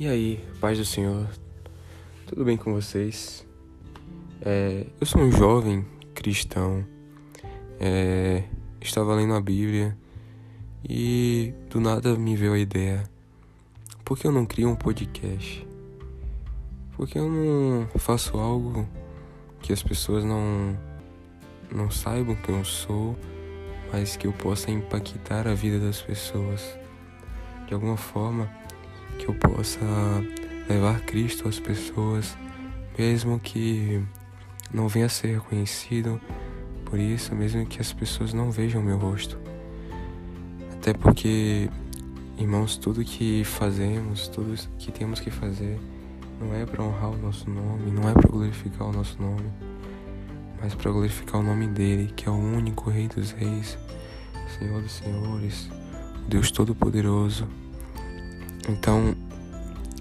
E aí, paz do Senhor, tudo bem com vocês? É, eu sou um jovem cristão, é, estava lendo a Bíblia e do nada me veio a ideia: por que eu não crio um podcast? Por que eu não faço algo que as pessoas não, não saibam quem eu sou, mas que eu possa impactar a vida das pessoas de alguma forma? Que eu possa levar Cristo às pessoas, mesmo que não venha a ser reconhecido por isso, mesmo que as pessoas não vejam meu rosto. Até porque, irmãos, tudo que fazemos, tudo que temos que fazer, não é para honrar o nosso nome, não é para glorificar o nosso nome, mas para glorificar o nome dele, que é o único Rei dos Reis, Senhor dos Senhores, Deus Todo-Poderoso então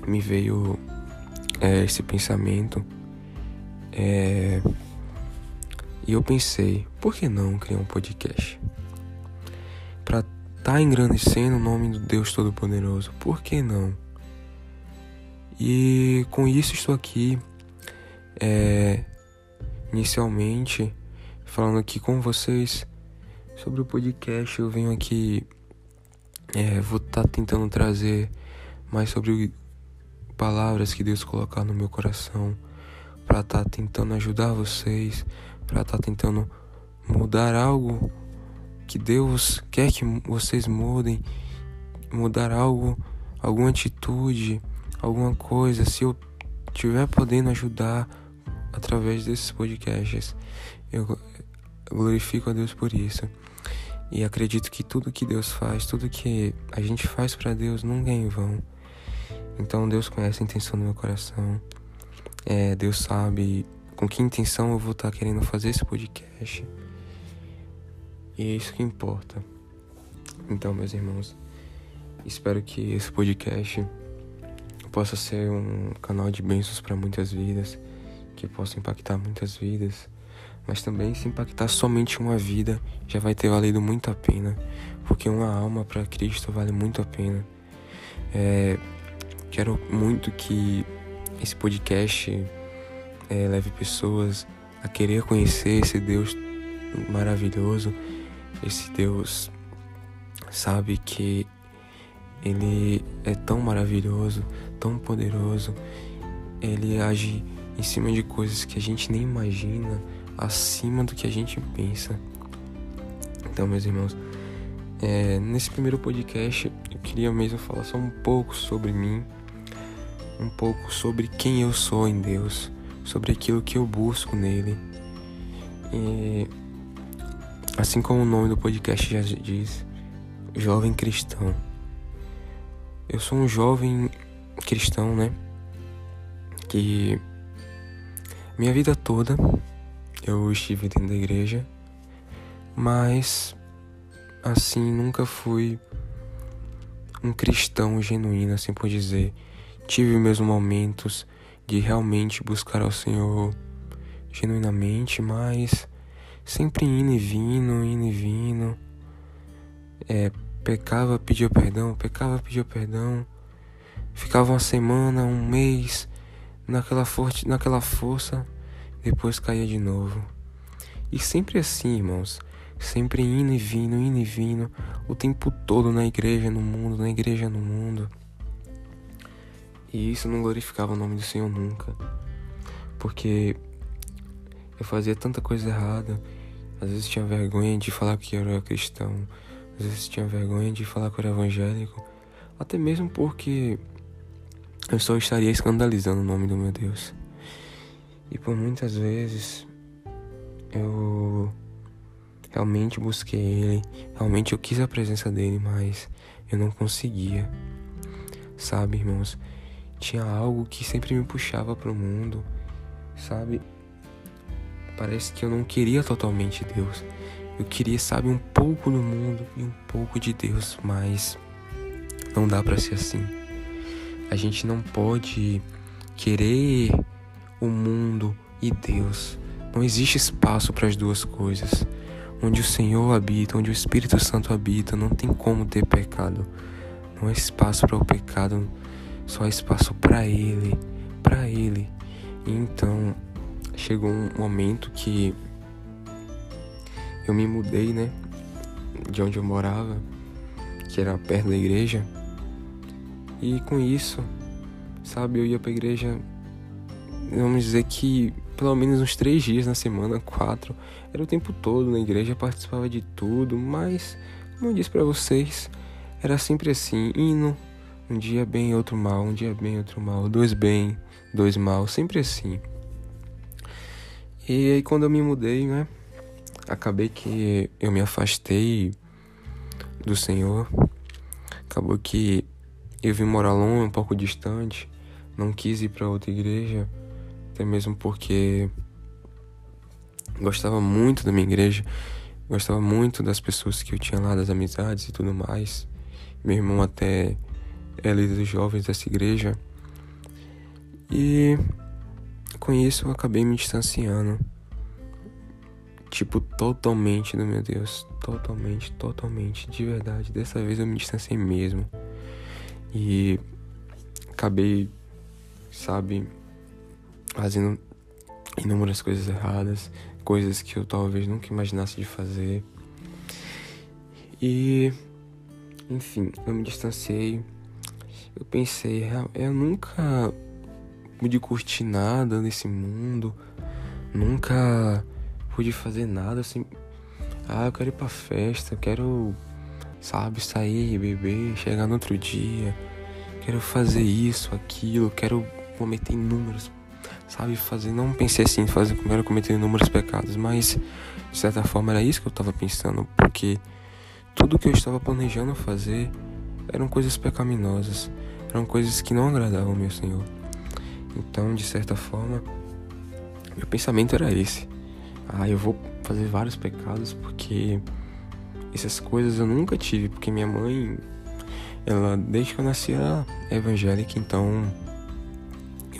me veio é, esse pensamento é, e eu pensei, por que não criar um podcast? Para estar tá engrandecendo o nome do Deus Todo-Poderoso, por que não? E com isso estou aqui, é, inicialmente, falando aqui com vocês sobre o podcast. Eu venho aqui, é, vou estar tá tentando trazer mas sobre palavras que Deus colocar no meu coração para estar tá tentando ajudar vocês, para estar tá tentando mudar algo que Deus quer que vocês mudem, mudar algo, alguma atitude, alguma coisa, se eu estiver podendo ajudar através desses podcasts, eu glorifico a Deus por isso. E acredito que tudo que Deus faz, tudo que a gente faz para Deus nunca é em vão. Então Deus conhece a intenção do meu coração. É, Deus sabe com que intenção eu vou estar querendo fazer esse podcast. E é isso que importa. Então, meus irmãos, espero que esse podcast possa ser um canal de bênçãos para muitas vidas, que possa impactar muitas vidas, mas também se impactar somente uma vida já vai ter valido muito a pena, porque uma alma para Cristo vale muito a pena. É, Quero muito que esse podcast é, leve pessoas a querer conhecer esse Deus maravilhoso, esse Deus sabe que ele é tão maravilhoso, tão poderoso, ele age em cima de coisas que a gente nem imagina, acima do que a gente pensa. Então, meus irmãos, é, nesse primeiro podcast eu queria mesmo falar só um pouco sobre mim um pouco sobre quem eu sou em Deus, sobre aquilo que eu busco nele. E assim como o nome do podcast já diz, jovem cristão. Eu sou um jovem cristão, né? Que minha vida toda eu estive dentro da igreja, mas assim nunca fui um cristão genuíno, assim por dizer tive meus momentos de realmente buscar ao Senhor genuinamente, mas sempre indo e vindo, indo e vindo. É, pecava, pedia perdão, pecava, pedia perdão. Ficava uma semana, um mês naquela, forte, naquela força, depois caía de novo. E sempre assim, irmãos, sempre indo e vindo, indo e vindo, o tempo todo na igreja, no mundo, na igreja, no mundo. E isso não glorificava o nome do Senhor nunca. Porque eu fazia tanta coisa errada. Às vezes tinha vergonha de falar que eu era cristão. Às vezes tinha vergonha de falar que eu era evangélico. Até mesmo porque eu só estaria escandalizando o nome do meu Deus. E por muitas vezes eu realmente busquei Ele, realmente eu quis a presença dele, mas eu não conseguia. Sabe, irmãos? Tinha algo que sempre me puxava para o mundo, sabe? Parece que eu não queria totalmente Deus. Eu queria, sabe, um pouco do mundo e um pouco de Deus, mas não dá para ser assim. A gente não pode querer o mundo e Deus. Não existe espaço para as duas coisas. Onde o Senhor habita, onde o Espírito Santo habita, não tem como ter pecado. Não há espaço para o pecado só espaço para Ele, para Ele. E então chegou um momento que eu me mudei, né? De onde eu morava, que era perto da igreja. E com isso, sabe, eu ia pra igreja, vamos dizer que pelo menos uns três dias na semana, quatro. Era o tempo todo na igreja, participava de tudo, mas, como eu disse para vocês, era sempre assim, indo, um dia bem, outro mal, um dia bem, outro mal, dois bem, dois mal, sempre assim. E aí quando eu me mudei, né, acabei que eu me afastei do Senhor. Acabou que eu vim morar longe, um pouco distante, não quis ir para outra igreja até mesmo porque gostava muito da minha igreja, gostava muito das pessoas que eu tinha lá, das amizades e tudo mais. Meu irmão até é líder dos jovens dessa igreja. E com isso eu acabei me distanciando. Tipo, totalmente do meu Deus. Totalmente, totalmente, de verdade. Dessa vez eu me distanciei mesmo. E acabei, sabe, fazendo inúmeras coisas erradas, coisas que eu talvez nunca imaginasse de fazer. E, enfim, eu me distanciei. Eu pensei, eu nunca pude curtir nada nesse mundo, nunca pude fazer nada assim. Ah, eu quero ir pra festa, eu quero, sabe, sair, beber, chegar no outro dia, quero fazer isso, aquilo, quero cometer inúmeros sabe, fazer, não pensei assim, fazer era cometer inúmeros pecados, mas de certa forma era isso que eu estava pensando, porque tudo que eu estava planejando fazer eram coisas pecaminosas, eram coisas que não agradavam meu Senhor. Então, de certa forma, meu pensamento era esse. Ah, eu vou fazer vários pecados porque essas coisas eu nunca tive, porque minha mãe, ela desde que eu nasci era evangélica, então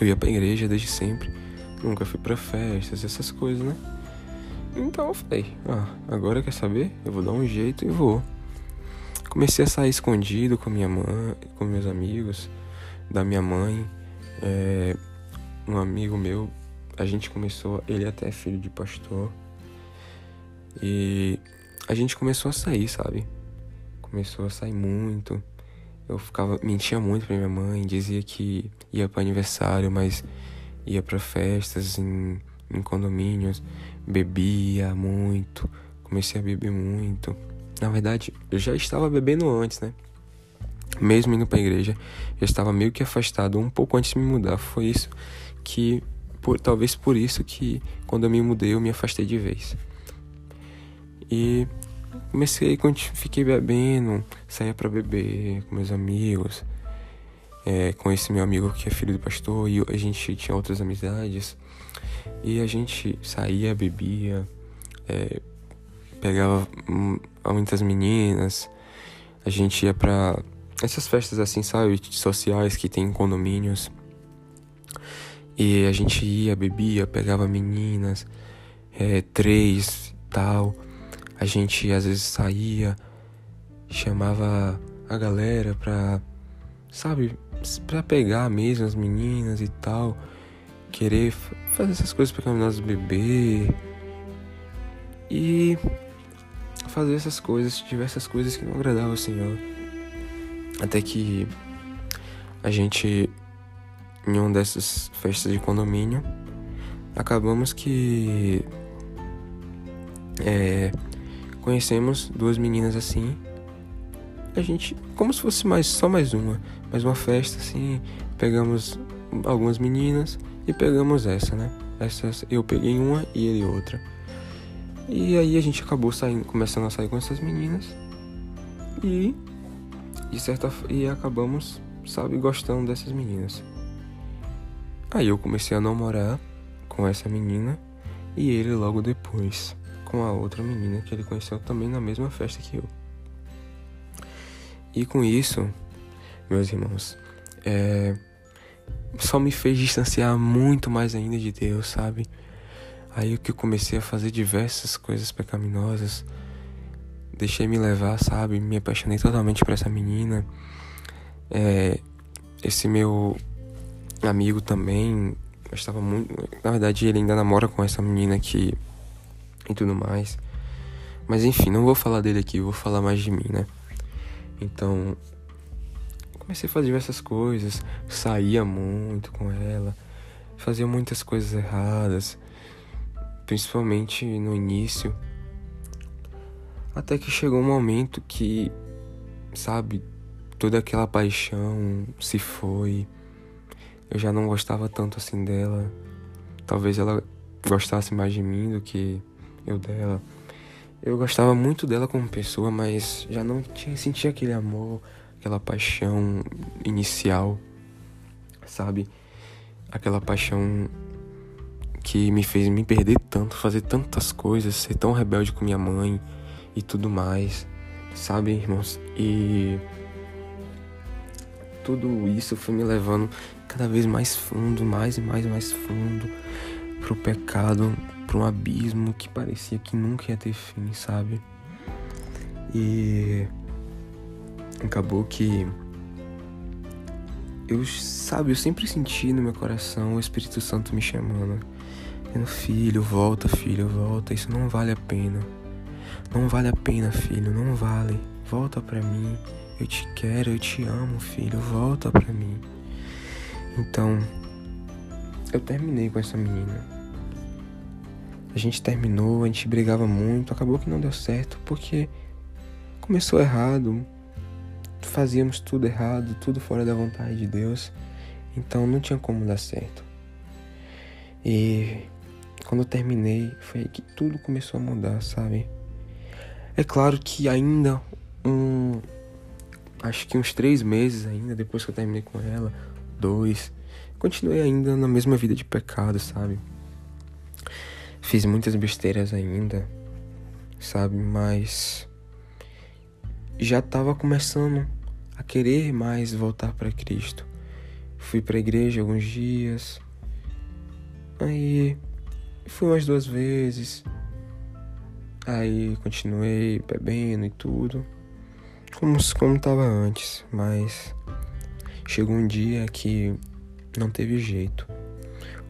eu ia pra igreja desde sempre. Nunca fui pra festas, essas coisas, né? Então eu falei, ah, agora quer saber? Eu vou dar um jeito e vou. Comecei a sair escondido com minha mãe, com meus amigos, da minha mãe. É, um amigo meu, a gente começou, ele até é filho de pastor. E a gente começou a sair, sabe? Começou a sair muito. Eu ficava, mentia muito pra minha mãe, dizia que ia para aniversário, mas ia para festas em, em condomínios, bebia muito, comecei a beber muito. Na verdade, eu já estava bebendo antes, né? Mesmo indo para a igreja, já estava meio que afastado um pouco antes de me mudar. Foi isso que, por, talvez por isso que quando eu me mudei eu me afastei de vez. E comecei, fiquei bebendo, saía para beber com meus amigos, é, com esse meu amigo que é filho do pastor, e a gente tinha outras amizades. E a gente saía, bebia, é, pegava muitas meninas, a gente ia pra essas festas assim, sabe, sociais que tem em condomínios. E a gente ia, bebia, pegava meninas, é, três tal. A gente às vezes saía, chamava a galera pra, sabe, pra pegar mesmo as meninas e tal, querer fazer essas coisas pecaminosas, beber e fazer essas coisas, diversas coisas que não agradavam ao Senhor. Até que a gente, em uma dessas festas de condomínio, acabamos que é, Conhecemos duas meninas assim. A gente, como se fosse mais só mais uma, mais uma festa assim. Pegamos algumas meninas e pegamos essa, né? Essas, eu peguei uma e ele outra. E aí a gente acabou saindo, começando a sair com essas meninas. E de certa e acabamos, sabe, gostando dessas meninas. Aí eu comecei a namorar com essa menina e ele logo depois com a outra menina que ele conheceu também na mesma festa que eu. E com isso, meus irmãos, é, só me fez distanciar muito mais ainda de Deus, sabe? Aí que eu comecei a fazer diversas coisas pecaminosas, deixei me levar, sabe? Me apaixonei totalmente por essa menina. É, esse meu amigo também gostava muito. Na verdade, ele ainda namora com essa menina aqui e tudo mais. Mas enfim, não vou falar dele aqui, vou falar mais de mim, né? Então, comecei a fazer diversas coisas, saía muito com ela, fazia muitas coisas erradas, principalmente no início. Até que chegou um momento que, sabe, toda aquela paixão se foi. Eu já não gostava tanto assim dela. Talvez ela gostasse mais de mim do que eu dela. Eu gostava muito dela como pessoa, mas já não tinha sentia aquele amor, aquela paixão inicial, sabe? Aquela paixão que me fez me perder tanto, fazer tantas coisas, ser tão rebelde com minha mãe e tudo mais, sabe, irmãos? E tudo isso foi me levando cada vez mais fundo, mais e mais mais fundo pro pecado, pro abismo que parecia que nunca ia ter fim, sabe? E acabou que eu, sabe, eu sempre senti no meu coração o Espírito Santo me chamando. Dizendo, filho, volta, filho, volta, isso não vale a pena. Não vale a pena, filho, não vale. Volta pra mim. Eu te quero, eu te amo, filho, volta pra mim. Então, eu terminei com essa menina. A gente terminou, a gente brigava muito, acabou que não deu certo porque começou errado. Fazíamos tudo errado, tudo fora da vontade de Deus. Então não tinha como dar certo. E quando eu terminei, foi aí que tudo começou a mudar, sabe? É claro que ainda um acho que uns três meses ainda, depois que eu terminei com ela, dois, continuei ainda na mesma vida de pecado, sabe? Fiz muitas besteiras ainda, sabe? Mas já tava começando a querer mais voltar para Cristo. Fui para a igreja alguns dias, aí fui umas duas vezes, aí continuei bebendo e tudo como, como tava antes, mas chegou um dia que não teve jeito.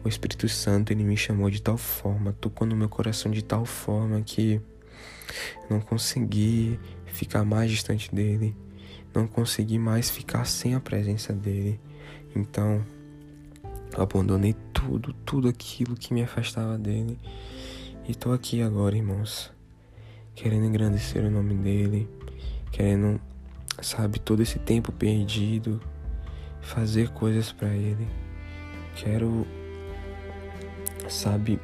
O Espírito Santo ele me chamou de tal forma, tocou no meu coração de tal forma que não consegui ficar mais distante dele, não consegui mais ficar sem a presença dele. Então, abandonei tudo, tudo aquilo que me afastava dele. E tô aqui agora, irmãos, querendo engrandecer o nome dele, querendo, sabe, todo esse tempo perdido, fazer coisas para Ele. Quero, sabe,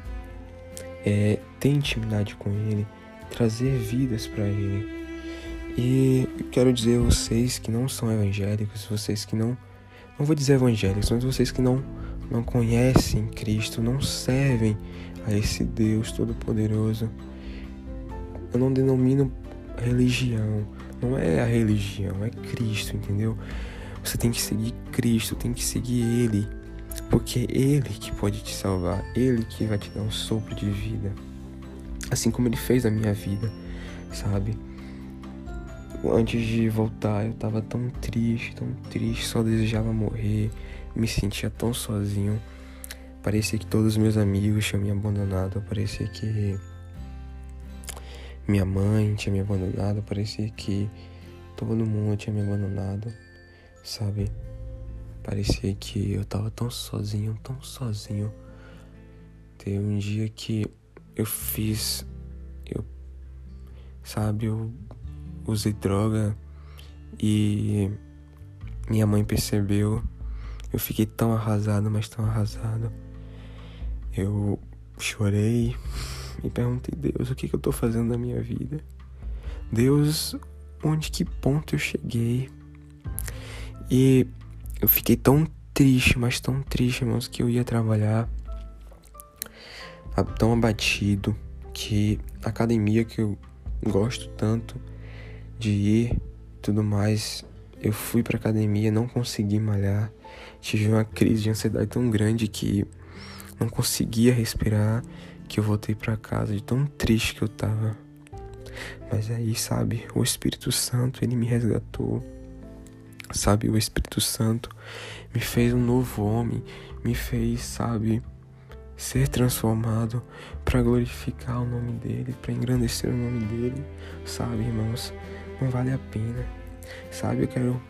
é, ter intimidade com Ele, trazer vidas para Ele. E quero dizer a vocês que não são evangélicos, vocês que não, não vou dizer evangélicos, mas vocês que não, não conhecem Cristo, não servem a esse Deus Todo-Poderoso. Eu não denomino religião, não é a religião, é Cristo, entendeu? Você tem que seguir Cristo, tem que seguir Ele, porque é Ele que pode te salvar, Ele que vai te dar um sopro de vida, assim como Ele fez a minha vida, sabe? Antes de voltar, eu tava tão triste, tão triste, só desejava morrer, me sentia tão sozinho. Parecia que todos os meus amigos tinham me abandonado, parecia que minha mãe tinha me abandonado, parecia que todo mundo tinha me abandonado, sabe? Parecia que eu tava tão sozinho, tão sozinho. Teve um dia que eu fiz, eu, sabe, eu usei droga e minha mãe percebeu. Eu fiquei tão arrasado, mas tão arrasado. Eu chorei, me perguntei, Deus, o que, que eu tô fazendo na minha vida? Deus, onde que ponto eu cheguei? E eu fiquei tão triste, mas tão triste, irmãos, que eu ia trabalhar tão abatido que a academia que eu gosto tanto de ir tudo mais, eu fui pra academia, não consegui malhar, tive uma crise de ansiedade tão grande que não conseguia respirar, que eu voltei para casa de tão triste que eu tava. Mas aí, sabe, o Espírito Santo, ele me resgatou. sabe, o Espírito Santo me fez um novo homem, me fez, sabe, ser transformado para glorificar o nome dele, para engrandecer o nome dele, sabe, irmãos? Não vale a pena. Sabe, eu quero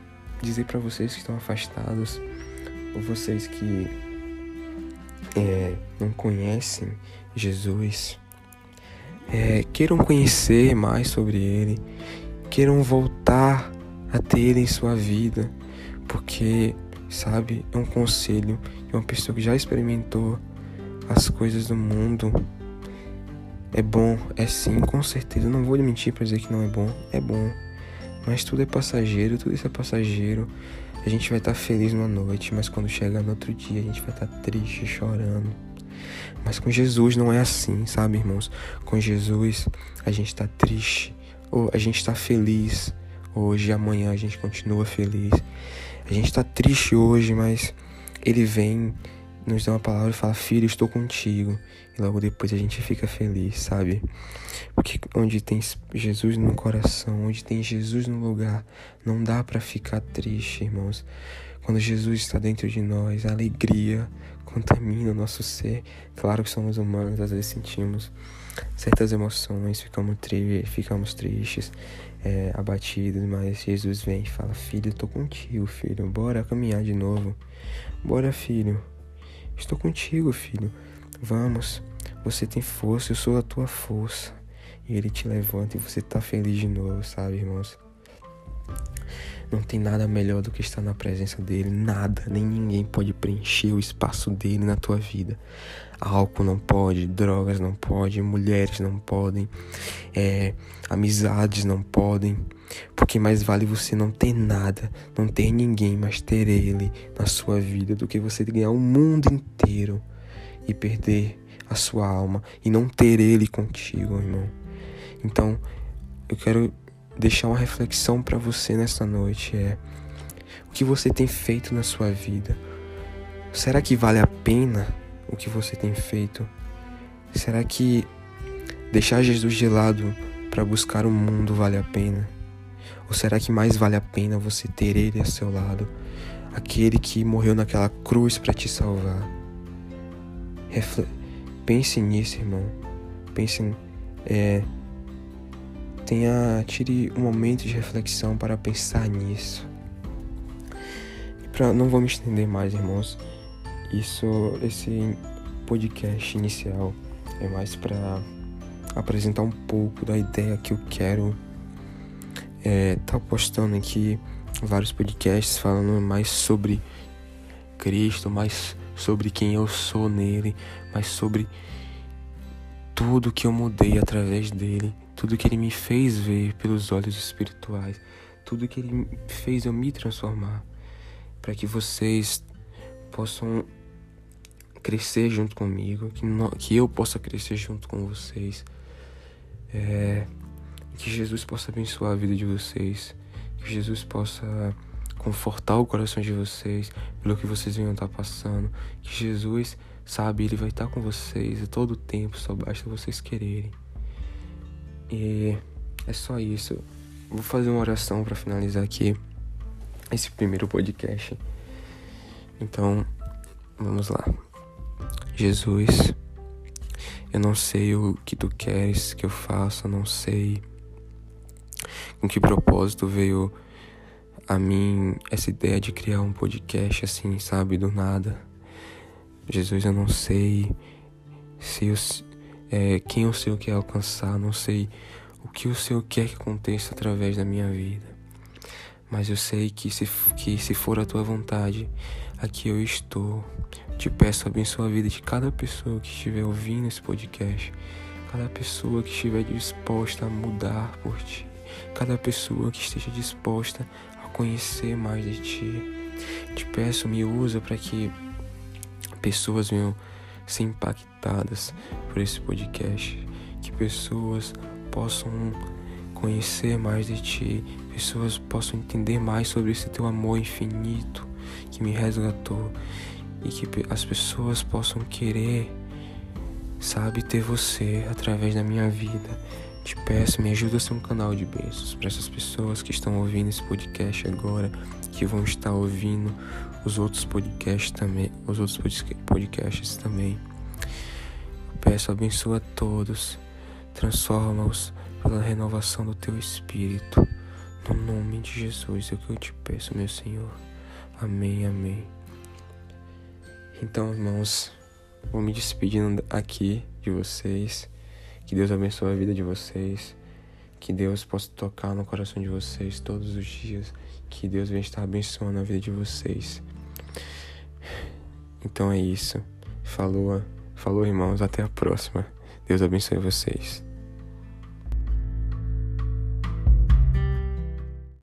dizer para vocês que estão afastados, vocês que é, não conhecem Jesus, é, queiram conhecer mais sobre Ele, queiram voltar a ter Ele em sua vida, porque, sabe, é um conselho de uma pessoa que já experimentou as coisas do mundo. É bom, é sim, com certeza. não vou mentir para dizer que não é bom, é bom. Mas tudo é passageiro, tudo isso é passageiro. A gente vai estar tá feliz uma noite, mas quando chegar no outro dia a gente vai estar tá triste, chorando. Mas com Jesus não é assim, sabe, irmãos? Com Jesus a gente está triste, ou a gente está feliz. Hoje amanhã a gente continua feliz. A gente está triste hoje, mas Ele vem, nos dá uma palavra e fala: Filho, estou contigo. E logo depois a gente fica feliz, sabe? Porque onde tem Jesus no coração, onde tem Jesus no lugar, não dá para ficar triste, irmãos. Quando Jesus está dentro de nós, a alegria contamina o nosso ser. Claro que somos humanos, às vezes sentimos certas emoções, ficamos, tri ficamos tristes, é, abatidos, mas Jesus vem e fala: Filho, estou contigo, filho, bora caminhar de novo. Bora, filho, estou contigo, filho. Vamos, você tem força, eu sou a tua força. E ele te levanta e você tá feliz de novo, sabe, irmãos? Não tem nada melhor do que estar na presença dele. Nada, nem ninguém pode preencher o espaço dele na tua vida. Álcool não pode, drogas não pode, mulheres não podem, é, amizades não podem. Porque mais vale você não ter nada, não ter ninguém, mas ter ele na sua vida do que você ganhar o mundo inteiro e perder a sua alma e não ter ele contigo, irmão. Então, eu quero deixar uma reflexão para você nesta noite é o que você tem feito na sua vida? Será que vale a pena o que você tem feito? Será que deixar Jesus de lado para buscar o mundo vale a pena? Ou será que mais vale a pena você ter ele a seu lado, aquele que morreu naquela cruz para te salvar? Refle Pense nisso, irmão. Pense é, tenha tire um momento de reflexão para pensar nisso. Pra, não vou me estender mais, irmãos. Isso, esse podcast inicial é mais para apresentar um pouco da ideia que eu quero é, tá postando aqui vários podcasts falando mais sobre Cristo, mais sobre quem eu sou nele, mas sobre tudo que eu mudei através dele, tudo que ele me fez ver pelos olhos espirituais, tudo que ele fez eu me transformar, para que vocês possam crescer junto comigo, que, no, que eu possa crescer junto com vocês, é, que Jesus possa abençoar a vida de vocês, que Jesus possa confortar o coração de vocês pelo que vocês venham estar passando, que Jesus, sabe, ele vai estar com vocês a todo tempo, só basta vocês quererem. E é só isso. Vou fazer uma oração para finalizar aqui esse primeiro podcast. Então, vamos lá. Jesus, eu não sei o que tu queres que eu faça, não sei com que propósito veio a mim essa ideia de criar um podcast assim, sabe, do nada. Jesus, eu não sei se eu, é, quem o Senhor quer alcançar, não sei o que o Senhor quer que aconteça através da minha vida. Mas eu sei que se, que se for a tua vontade, aqui eu estou. Te peço abençoa a vida de cada pessoa que estiver ouvindo esse podcast, cada pessoa que estiver disposta a mudar por ti, cada pessoa que esteja disposta a conhecer mais de ti. Te peço, me usa para que pessoas venham ser impactadas por esse podcast, que pessoas possam conhecer mais de ti, pessoas possam entender mais sobre esse teu amor infinito que me resgatou e que as pessoas possam querer, sabe, ter você através da minha vida. Te peço, me ajuda a ser um canal de bênçãos para essas pessoas que estão ouvindo esse podcast agora, que vão estar ouvindo os outros podcasts também, os outros podcasts também. peço, abençoa todos, transforma-os pela renovação do teu espírito. No nome de Jesus é o que eu te peço, meu Senhor. Amém, amém. Então, irmãos, vou me despedindo aqui de vocês. Que Deus abençoe a vida de vocês. Que Deus possa tocar no coração de vocês todos os dias. Que Deus venha estar abençoando a vida de vocês. Então é isso. Falou, falou, irmãos. Até a próxima. Deus abençoe vocês.